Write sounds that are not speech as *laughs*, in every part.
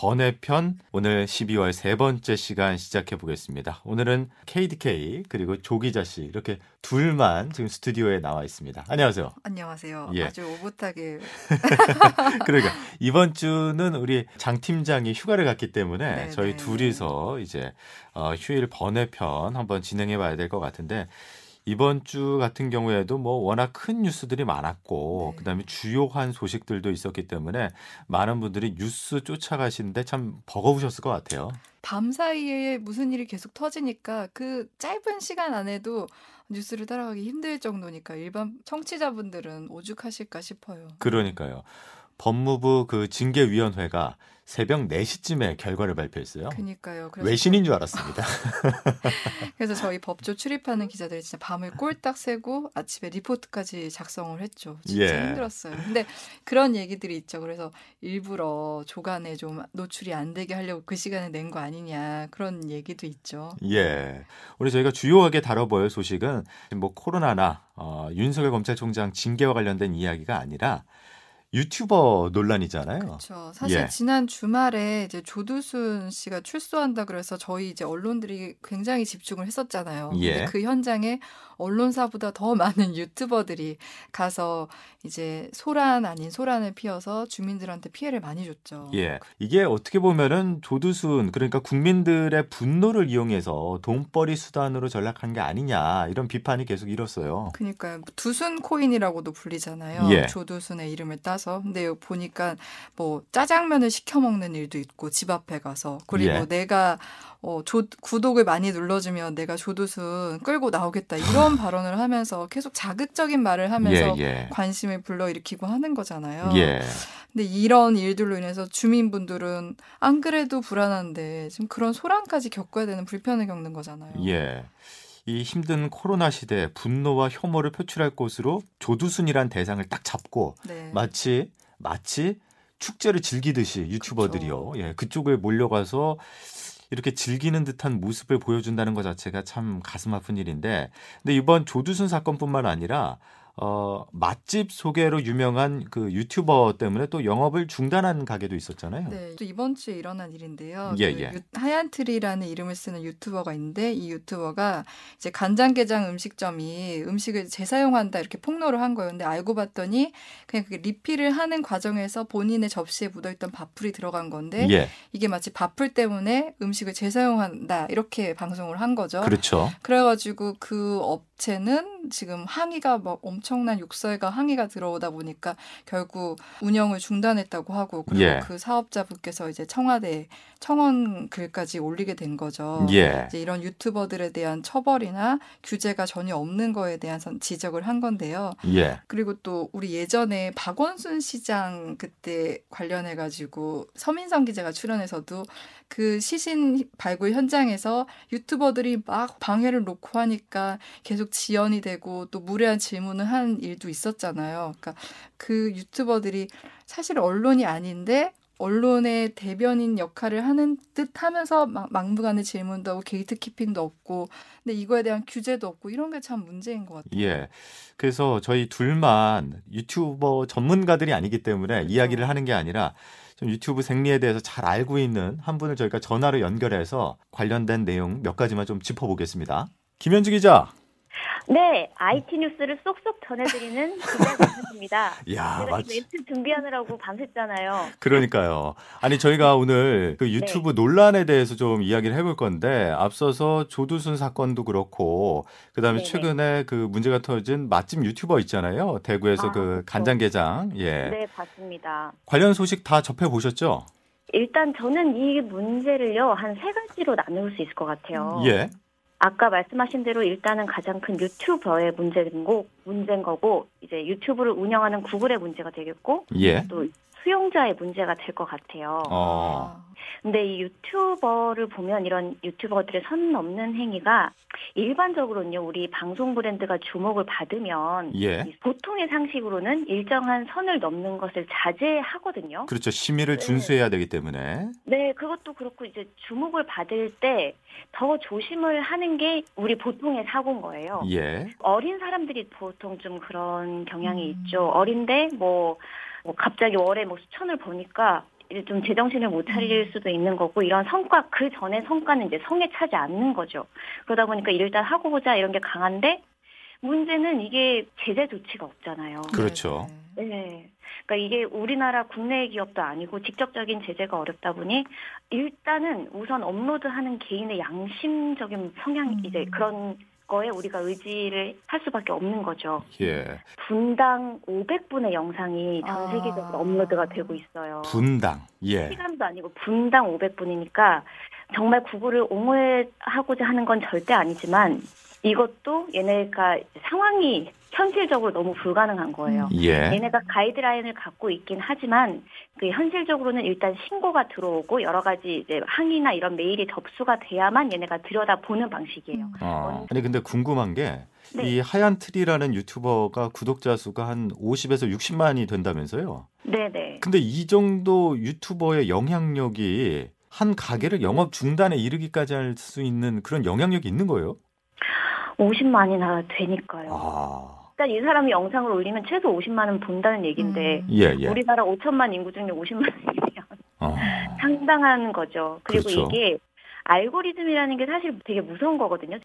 번외편 오늘 12월 세 번째 시간 시작해 보겠습니다. 오늘은 KDK 그리고 조기자 씨 이렇게 둘만 지금 스튜디오에 나와 있습니다. 안녕하세요. 안녕하세요. 예. 아주 오붓하게 *laughs* 그러니까 이번 주는 우리 장 팀장이 휴가를 갔기 때문에 네, 저희 네. 둘이서 이제 어, 휴일 번외편 한번 진행해 봐야 될 것 같은데 이번 주 같은 경우에도 뭐 워낙 큰 뉴스들이 많았고 네. 그다음에 주요한 소식들도 있었기 때문에 많은 분들이 뉴스 쫓아가시는데 참 버거우셨을 것 같아요. 밤 사이에 무슨 일이 계속 터지니까 그 짧은 시간 안에도 뉴스를 따라가기 힘들 정도니까 일반 청취자분들은 오죽하실까 싶어요. 그러니까요. 법무부 그 징계위원회가 새벽 4시쯤에 결과를 발표했어요. 그니까요. 외신인 줄 알았습니다. *laughs* 그래서 저희 법조 출입하는 기자들이 진짜 밤을 꼴딱 새고 아침에 리포트까지 작성을 했죠. 진짜 예. 힘들었어요. 근데 그런 얘기들이 있죠. 그래서 일부러 조간에 좀 노출이 안 되게 하려고 그 시간에 낸 거 아니냐 그런 얘기도 있죠. 예. 오늘 저희가 주요하게 다뤄볼 소식은 뭐 코로나나 어, 윤석열 검찰총장 징계와 관련된 이야기가 아니라 유튜버 논란이잖아요. 그렇죠. 사실 예. 지난 주말에 이제 조두순 씨가 출소한다 그래서 저희 이제 언론들이 굉장히 집중을 했었잖아요. 예. 근데 그 현장에 언론사보다 더 *laughs* 많은 유튜버들이 가서 이제 소란 아닌 소란을 피워서 주민들한테 피해를 많이 줬죠. 예. 이게 어떻게 보면은 조두순 그러니까 국민들의 분노를 이용해서 돈벌이 수단으로 전락한 게 아니냐 이런 비판이 계속 일었어요. 그러니까요. 두순 코인이라고도 불리잖아요. 예. 조두순의 이름을 따서. 근데 여기 보니까 뭐 짜장면을 시켜 먹는 일도 있고 집 앞에 가서 그리고 예. 내가 어, 조, 구독을 많이 눌러주면 내가 조두순 끌고 나오겠다 이런 *laughs* 발언을 하면서 계속 자극적인 말을 하면서 예, 예. 관심을 불러일으키고 하는 거잖아요. 예. 근데 이런 일들로 인해서 주민분들은 안 그래도 불안한데 지금 그런 소란까지 겪어야 되는 불편을 겪는 거잖아요. 예. 이 힘든 코로나 시대에 분노와 혐오를 표출할 곳으로 조두순이란 대상을 딱 잡고 네. 마치 마치 축제를 즐기듯이 유튜버들이요. 예, 그쪽에 몰려가서 이렇게 즐기는 듯한 모습을 보여준다는 것 자체가 참 가슴 아픈 일인데, 근데 이번 조두순 사건뿐만 아니라 어, 맛집 소개로 유명한 그 유튜버 때문에 또 영업을 중단한 가게도 있었잖아요. 네, 또 이번 주에 일어난 일인데요. 예, 그 예. 유- 하얀 트리라는 이름을 쓰는 유튜버가 있는데 이 유튜버가 이제 간장게장 음식점이 음식을 재사용한다 이렇게 폭로를 한 거예요. 근데 알고 봤더니 그냥 그게 리필을 하는 과정에서 본인의 접시에 묻어있던 밥풀이 들어간 건데 예, 이게 마치 밥풀 때문에 음식을 재사용한다 이렇게 방송을 한 거죠. 그렇죠. 그래가지고 그 업체는 지금 항의가 막 엄청난 욕설과 항의가 들어오다 보니까 결국 운영을 중단했다고 하고 그리고 예. 그 사업자분께서 이제 청와대 청원 글까지 올리게 된 거죠. 예, 이제 이런 유튜버들에 대한 처벌이나 규제가 전혀 없는 거에 대한 선- 지적을 한 건데요. 예, 그리고 또 우리 예전에 박원순 시장 그때 관련해 가지고 서민성 기자가 출연해서도 그 시신 발굴 현장에서 유튜버들이 막 방해를 놓고 하니까 계속 지연이 되고 또 무례한 질문을 한 일도 있었잖아요. 그러니까 그 유튜버들이 사실 언론이 아닌데 언론의 대변인 역할을 하는 듯 하면서 막 막무가내 질문도 하고 gatekeeping도 없고 근데 이거에 대한 규제도 없고 이런 게 참 문제인 것 같아요. 예. 그래서 저희 둘만 유튜버 전문가들이 아니기 때문에 그렇죠. 이야기를 하는 게 아니라 좀 유튜브 생리에 대해서 잘 알고 있는 한 분을 저희가 전화로 연결해서 관련된 내용 몇 가지만 좀 짚어보겠습니다. 김현주 기자. 네, IT 뉴스를 쏙쏙 전해드리는 *laughs* 기자 김현주입니다. 야, 마치 멘트 준비하느라고 밤샜잖아요. 그러니까요. 아니 저희가 오늘 그 유튜브 논란에 대해서 좀 이야기를 해볼 건데 앞서서 조두순 사건도 그렇고 그다음에 네네. 최근에 그 문제가 터진 맛집 유튜버 있잖아요. 대구에서 아, 그 그렇죠. 간장게장. 예. 네, 봤습니다. 관련 소식 다 접해 보셨죠? 일단 저는 이 문제를요, 한 세 가지로 나눌 수 있을 것 같아요. 예. 아까 말씀하신 대로 일단은 가장 큰 유튜버의 문제인 거, 문제인 거고, 이제 유튜브를 운영하는 구글의 문제가 되겠고, 예. 또 수용자의 문제가 될 것 같아요. 어. 아. 근데 이 유튜버를 보면 이런 유튜버들의 선 넘는 행위가 일반적으로는요, 우리 방송 브랜드가 주목을 받으면 예. 이 보통의 상식으로는 일정한 선을 넘는 것을 자제하거든요. 그렇죠. 심의를 네. 준수해야 되기 때문에. 네, 그것도 그렇고 이제 주목을 받을 때 더 조심을 하는 게 우리 보통의 사고인 거예요. 예. 어린 사람들이 보통 좀 그런 경향이 음. 있죠. 어린데 뭐, 뭐 갑자기 월에 뭐 수천을 버니까 이제 좀 제정신을 못 차릴 음. 수도 있는 거고 이런 성과 그 전에 성과는 이제 성에 차지 않는 거죠. 그러다 보니까 일단 하고 보자 이런 게 강한데 문제는 이게 제재 조치가 없잖아요. 그렇죠. 네네. 네. 그러니까 이게 우리나라 국내 기업도 아니고 직접적인 제재가 어렵다 보니 일단은 우선 업로드하는 개인의 양심적인 성향 음. 이제 그런 거에 우리가 의지를 할 수밖에 없는 거죠. 예. 분당 500분의 영상이 전 아. 세계적으로 업로드가 되고 있어요. 분당. 예. 시간도 아니고 분당 500분이니까 정말 구글을 옹호하고자 하는 건 절대 아니지만 이것도 얘네가 상황이 현실적으로 너무 불가능한 거예요. 예. 얘네가 가이드라인을 갖고 있긴 하지만 그 현실적으로는 일단 신고가 들어오고 여러 가지 이제 항의나 이런 메일이 접수가 돼야만 얘네가 들여다 보는 방식이에요. 음. 어. 아니 근데 궁금한 게 네. 이 하얀 트리라는 유튜버가 구독자 수가 한 50에서 60만이 된다면서요. 네네. 근데 이 정도 유튜버의 영향력이 한 가게를 영업 중단에 이르기까지 할 수 있는 그런 영향력이 있는 거예요? 50만이나 되니까요. 아. 일단 이 사람이 영상을 올리면 최소 50만은 본다는 얘기인데 음. 예, 예. 우리나라 5천만 인구 중에 50만이면 어. *laughs* 상당한 거죠. 그리고 그렇죠. 이게 알고리즘이라는 게 사실 되게 무서운 거거든요.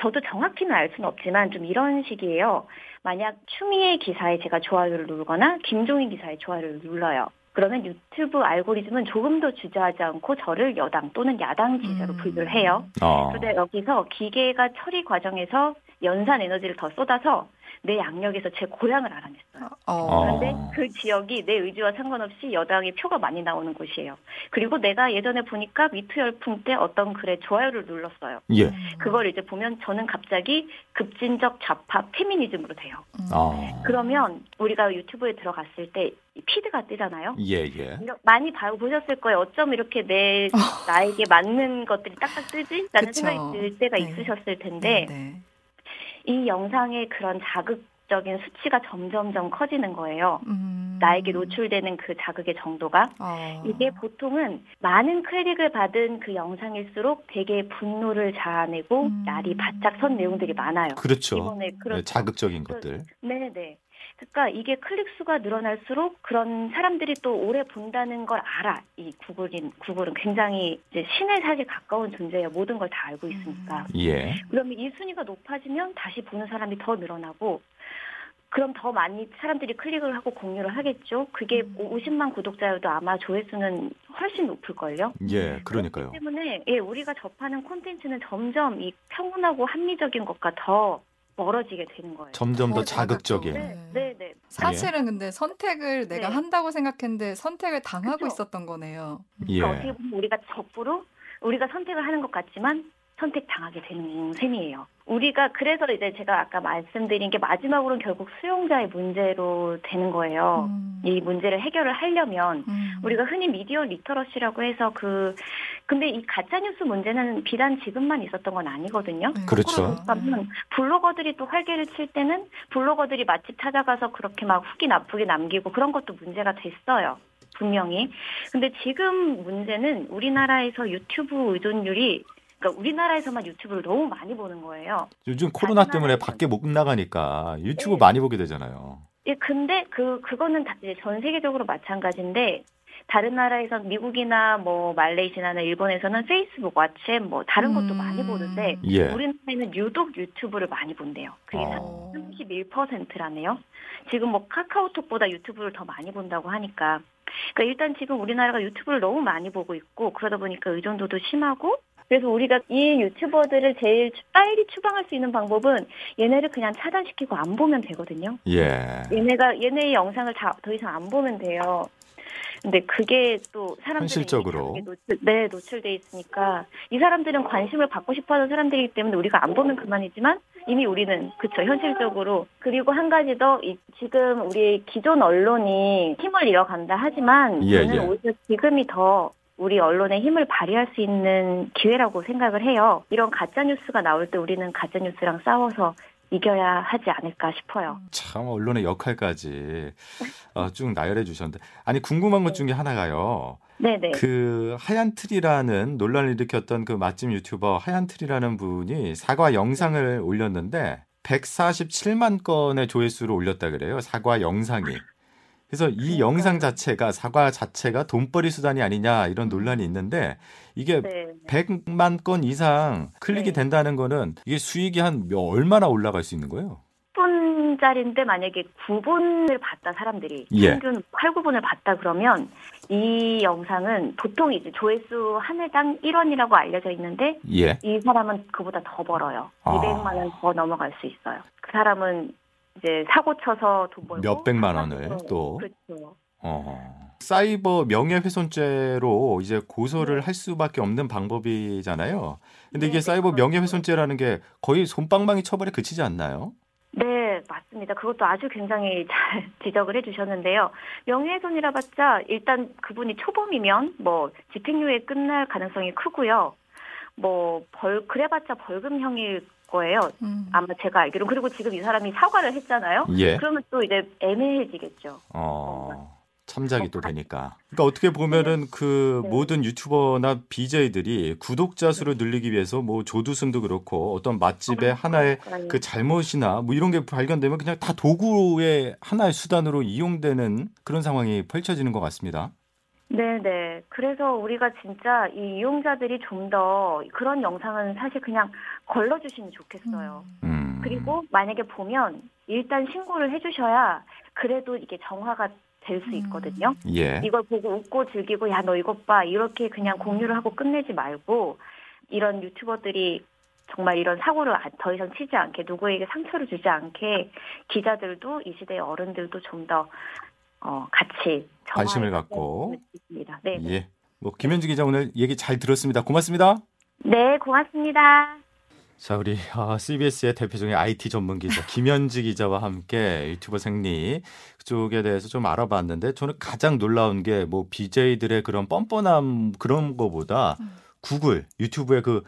저도 정확히는 알 수는 없지만 좀 이런 식이에요. 만약 추미애 기사에 제가 좋아요를 누르거나 김종인 기사에 좋아요를 눌러요. 그러면 유튜브 알고리즘은 조금 더 주저하지 않고 저를 여당 또는 야당 지지자로 음. 분류를 해요. 어. 그런데 여기서 기계가 처리 과정에서 연산 에너지를 더 쏟아서 내 양력에서 제 고향을 알아냈어요. 어. 그런데 어. 그 지역이 내 의지와 상관없이 여당의 표가 많이 나오는 곳이에요. 그리고 내가 예전에 보니까 미투 열풍 때 어떤 글에 좋아요를 눌렀어요. 예. 음. 그걸 이제 보면 저는 갑자기 급진적 좌파 페미니즘으로 돼요. 음. 어. 그러면 우리가 유튜브에 들어갔을 때이 피드가 뜨잖아요. 예, 예. 많이 봐 보셨을 거예요. 어쩜 이렇게 내 *laughs* 나에게 맞는 것들이 딱딱 뜨지? 라는 그쵸. 생각이 들 때가 네. 있으셨을 텐데 네. 이 영상의 그런 자극적인 수치가 점점점 커지는 거예요. 음. 나에게 노출되는 그 자극의 정도가 어. 이게 보통은 많은 크레딧을 받은 그 영상일수록 되게 분노를 자아내고 음. 날이 바짝 선 내용들이 많아요. 그렇죠. 이번에 그렇죠. 네, 자극적인 그- 것들. 네 네. 그러니까 이게 클릭 수가 늘어날수록 그런 사람들이 또 오래 본다는 걸 알아. 이 구글인 구글은 굉장히 이제 신에 사실 가까운 존재예요. 모든 걸 다 알고 있으니까. 예. 그러면 이 순위가 높아지면 다시 보는 사람이 더 늘어나고 그럼 더 많이 사람들이 클릭을 하고 공유를 하겠죠. 그게 음. 50만 구독자여도 아마 조회수는 훨씬 높을걸요. 예, 그러니까요. 때문에 예, 우리가 접하는 콘텐츠는 점점 이 평온하고 합리적인 것과 더 멀어지게 되는 거예요. 점점 더더 자극적인. 자극적인. 네, 네, 네. 사실은 근데 선택을 내가 네. 한다고 생각했는데 선택을 당하고 그쵸. 있었던 거네요. 예. 그러니까 어떻게 보면 우리가 적부로 우리가 선택을 하는 것 같지만 선택 당하게 되는 셈이에요. 우리가 그래서 이제 제가 아까 말씀드린 게 마지막으로는 결국 수용자의 문제로 되는 거예요. 음. 이 문제를 해결을 하려면 음. 우리가 흔히 미디어 literacy라고 해서 그 근데 이 가짜 뉴스 문제는 비단 지금만 있었던 건 아니거든요. 네. 그렇죠. 그러면 블로거들이 또 활개를 칠 때는 블로거들이 맛집 찾아가서 그렇게 막 후기 나쁘게 남기고 그런 것도 문제가 됐어요. 분명히. 근데 지금 문제는 우리나라에서 유튜브 의존율이 그러니까 우리나라에서만 유튜브를 너무 많이 보는 거예요. 요즘 코로나 때문에 밖에 못 나가니까 유튜브 네. 많이 보게 되잖아요. 예, 근데 그 그거는 다 이제 전 세계적으로 마찬가지인데 다른 나라에서 미국이나 뭐 말레이시아나 일본에서는 페이스북, 왓츠앱 뭐 다른 것도 음. 많이 보는데 예. 우리나라에는 유독 유튜브를 많이 본대요. 그게 어. 31%라네요. 지금 뭐 카카오톡보다 유튜브를 더 많이 본다고 하니까. 그러니까 일단 지금 우리나라가 유튜브를 너무 많이 보고 있고 그러다 보니까 의존도도 심하고 그래서 우리가 이 유튜버들을 제일 빨리 추방할 수 있는 방법은 얘네를 그냥 차단시키고 안 보면 되거든요. 예. 얘네가 얘네의 영상을 다 더 이상 안 보면 돼요. 근데 그게 또 사람들이 현실적으로. 노출, 네 노출돼 있으니까 이 사람들은 관심을 받고 싶어하는 사람들이기 때문에 우리가 안 보면 그만이지만 이미 우리는 그쵸 현실적으로 그리고 한 가지 더 이- 지금 우리 기존 언론이 힘을 잃어간다 하지만 예, 저는 예. 오히려 지금이 더 우리 언론의 힘을 발휘할 수 있는 기회라고 생각을 해요. 이런 가짜 뉴스가 나올 때 우리는 가짜 뉴스랑 싸워서 이겨야 하지 않을까 싶어요. 참 언론의 역할까지 어, 쭉 나열해 주셨는데 아니 궁금한 것 중에 하나가요. 네네. 그 하얀 틀이라는 논란을 일으켰던 그 맛집 유튜버 하얀 틀이라는 분이 사과 영상을 올렸는데 147만 건의 조회수를 올렸다 그래요. 사과 영상이. 그래서 이 그러니까요. 영상 자체가 사과 자체가 돈벌이 수단이 아니냐 이런 논란이 있는데 이게 네. 100만 건 이상 클릭이 네. 된다는 거는 이게 수익이 한 몇- 얼마나 올라갈 수 있는 거예요? 10분짜리인데 만약에 9분을 봤다 사람들이 예. 평균 8, 9분을 봤다 그러면 이 영상은 보통 이제 조회수 한 회당 1원이라고 알려져 있는데 예. 이 사람은 그보다 더 벌어요. 아. 200만 원 더 넘어갈 수 있어요. 그 사람은 이제 사고 쳐서 돈 벌고 몇 백만 원을 사고 또. 그렇죠. 어. 사이버 명예훼손죄로 이제 고소를 네. 할 수밖에 없는 방법이잖아요. 근데 이게 네, 네, 사이버 그렇죠. 명예훼손죄라는 게 거의 솜방망이 처벌에 그치지 않나요? 네, 맞습니다. 그것도 아주 굉장히 잘 *laughs* 지적을 해주셨는데요. 명예훼손이라 봤자 일단 그분이 초범이면 뭐 집행유예 끝날 가능성이 크고요. 뭐 벌 그래봤자 벌금형일 거예요. 음. 아마 제가 알기로 그리고 지금 이 사람이 사과를 했잖아요. 예. 그러면 또 이제 애매해지겠죠. 어. 참작이 또 되니까. 그러니까 어떻게 보면은 그 네. 모든 유튜버나 BJ들이 구독자 수를 늘리기 위해서 뭐 조두순도 그렇고 어떤 맛집의 하나의 그러니까요. 그 잘못이나 뭐 이런 게 발견되면 그냥 다 도구의 하나의 수단으로 이용되는 그런 상황이 펼쳐지는 것 같습니다. 네네. 그래서 우리가 진짜 이 이용자들이 좀 더 그런 영상은 사실 그냥 걸러주시면 좋겠어요. 음. 그리고 만약에 보면 일단 신고를 해주셔야 그래도 이게 정화가 될수 음. 있거든요. 예. 이걸 보고 웃고 즐기고 야 너 이것 봐 이렇게 그냥 공유를 하고 끝내지 말고 이런 유튜버들이 정말 이런 사고를 아- 더 이상 치지 않게 누구에게 상처를 주지 않게 기자들도 이 시대의 어른들도 좀더 어, 같이 관심을 갖고. 있습니다. 네. 예. 뭐 김현주 기자 오늘 얘기 잘 들었습니다. 고맙습니다. 네, 고맙습니다. 자, 우리 아, CBS의 대표적인 IT 전문 기자 김현지 기자와 함께 유튜버 생리 그쪽에 대해서 좀 알아봤는데 저는 가장 놀라운 게 뭐 BJ들의 그런 뻔뻔함 그런 거보다 음. 구글, 유튜브의 그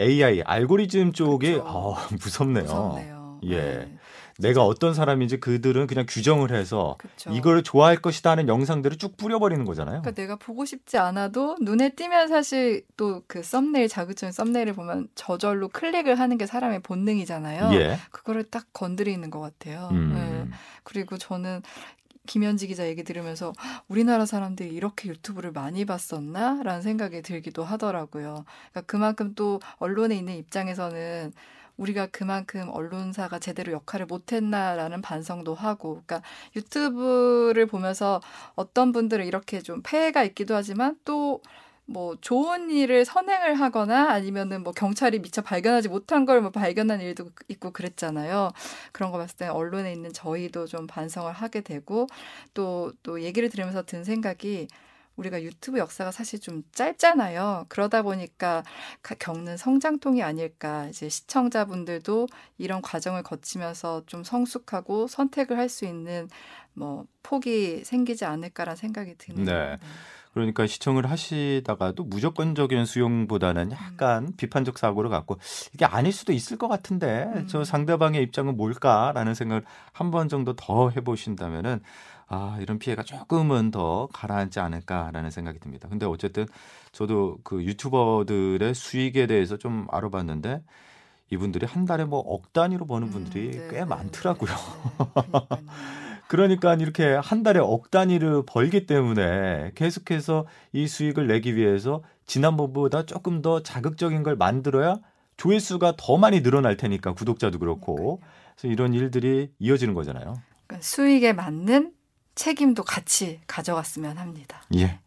AI 알고리즘 쪽이 그쵸. 아, 무섭네요. 무섭네요. 예. 네. 내가 어떤 사람인지 그들은 그냥 규정을 해서 그쵸. 이걸 좋아할 것이다 하는 영상들을 쭉 뿌려버리는 거잖아요. 그러니까 내가 보고 싶지 않아도 눈에 띄면 사실 또 그 썸네일 자극적인 썸네일을 보면 저절로 클릭을 하는 게 사람의 본능이잖아요. 예. 그거를 딱 건드리는 것 같아요. 음. 네. 그리고 저는 김현지 기자 얘기 들으면서 우리나라 사람들이 이렇게 유튜브를 많이 봤었나? 라는 생각이 들기도 하더라고요. 그러니까 그만큼 또 언론에 있는 입장에서는 우리가 그만큼 언론사가 제대로 역할을 못했나라는 반성도 하고, 그러니까 유튜브를 보면서 어떤 분들은 이렇게 좀 폐해가 있기도 하지만 또 뭐 좋은 일을 선행을 하거나 아니면은 뭐 경찰이 미처 발견하지 못한 걸 뭐 발견한 일도 있고 그랬잖아요. 그런 거 봤을 때 언론에 있는 저희도 좀 반성을 하게 되고 또 또 얘기를 들으면서 든 생각이 우리가 유튜브 역사가 사실 좀 짧잖아요. 그러다 보니까 가- 겪는 성장통이 아닐까. 이제 시청자분들도 이런 과정을 거치면서 좀 성숙하고 선택을 할 수 있는 뭐 폭이 생기지 않을까라는 생각이 드네요. 네. 그러니까 시청을 하시다가도 무조건적인 수용보다는 약간 비판적 사고를 갖고 이게 아닐 수도 있을 것 같은데 음. 저 상대방의 입장은 뭘까라는 생각을 한 번 정도 더 해보신다면은 아 이런 피해가 조금은 더 가라앉지 않을까라는 생각이 듭니다. 근데 어쨌든 저도 그 유튜버들의 수익에 대해서 좀 알아봤는데 이분들이 한 달에 뭐 억 단위로 버는 분들이 음, 네, 꽤 네, 많더라고요. 네. *laughs* 그러니까 이렇게 한 달에 억 단위를 벌기 때문에 계속해서 이 수익을 내기 위해서 지난번보다 조금 더 자극적인 걸 만들어야 조회수가 더 많이 늘어날 테니까 구독자도 그렇고 그래서 이런 일들이 이어지는 거잖아요. 그러니까 수익에 맞는 책임도 같이 가져갔으면 합니다. 예.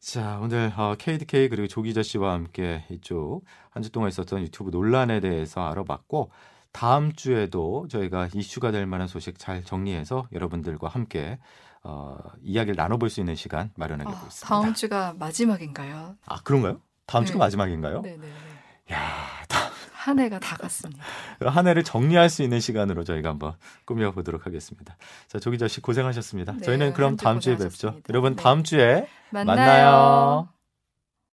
자, 오늘 어, KDK 그리고 조기자 씨와 함께 이쪽 한 주 동안 있었던 유튜브 논란에 대해서 알아봤고 다음 주에도 저희가 이슈가 될 만한 소식 잘 정리해서 여러분들과 함께 어, 이야기를 나눠볼 수 있는 시간 마련하게 아, 되고 있습니다. 다음 주가 마지막인가요? 아 그런가요? 다음 주가 네. 마지막인가요? 네네. 야, 한 해가 다 갔습니다. 한 해를 정리할 수 있는 시간으로 저희가 한번 꾸며 보도록 하겠습니다. 자, 조기자 씨 고생하셨습니다. 네, 저희는 그럼 다음 주에 뵙죠. 여러분 네. 다음 주에 만나요. 만나요.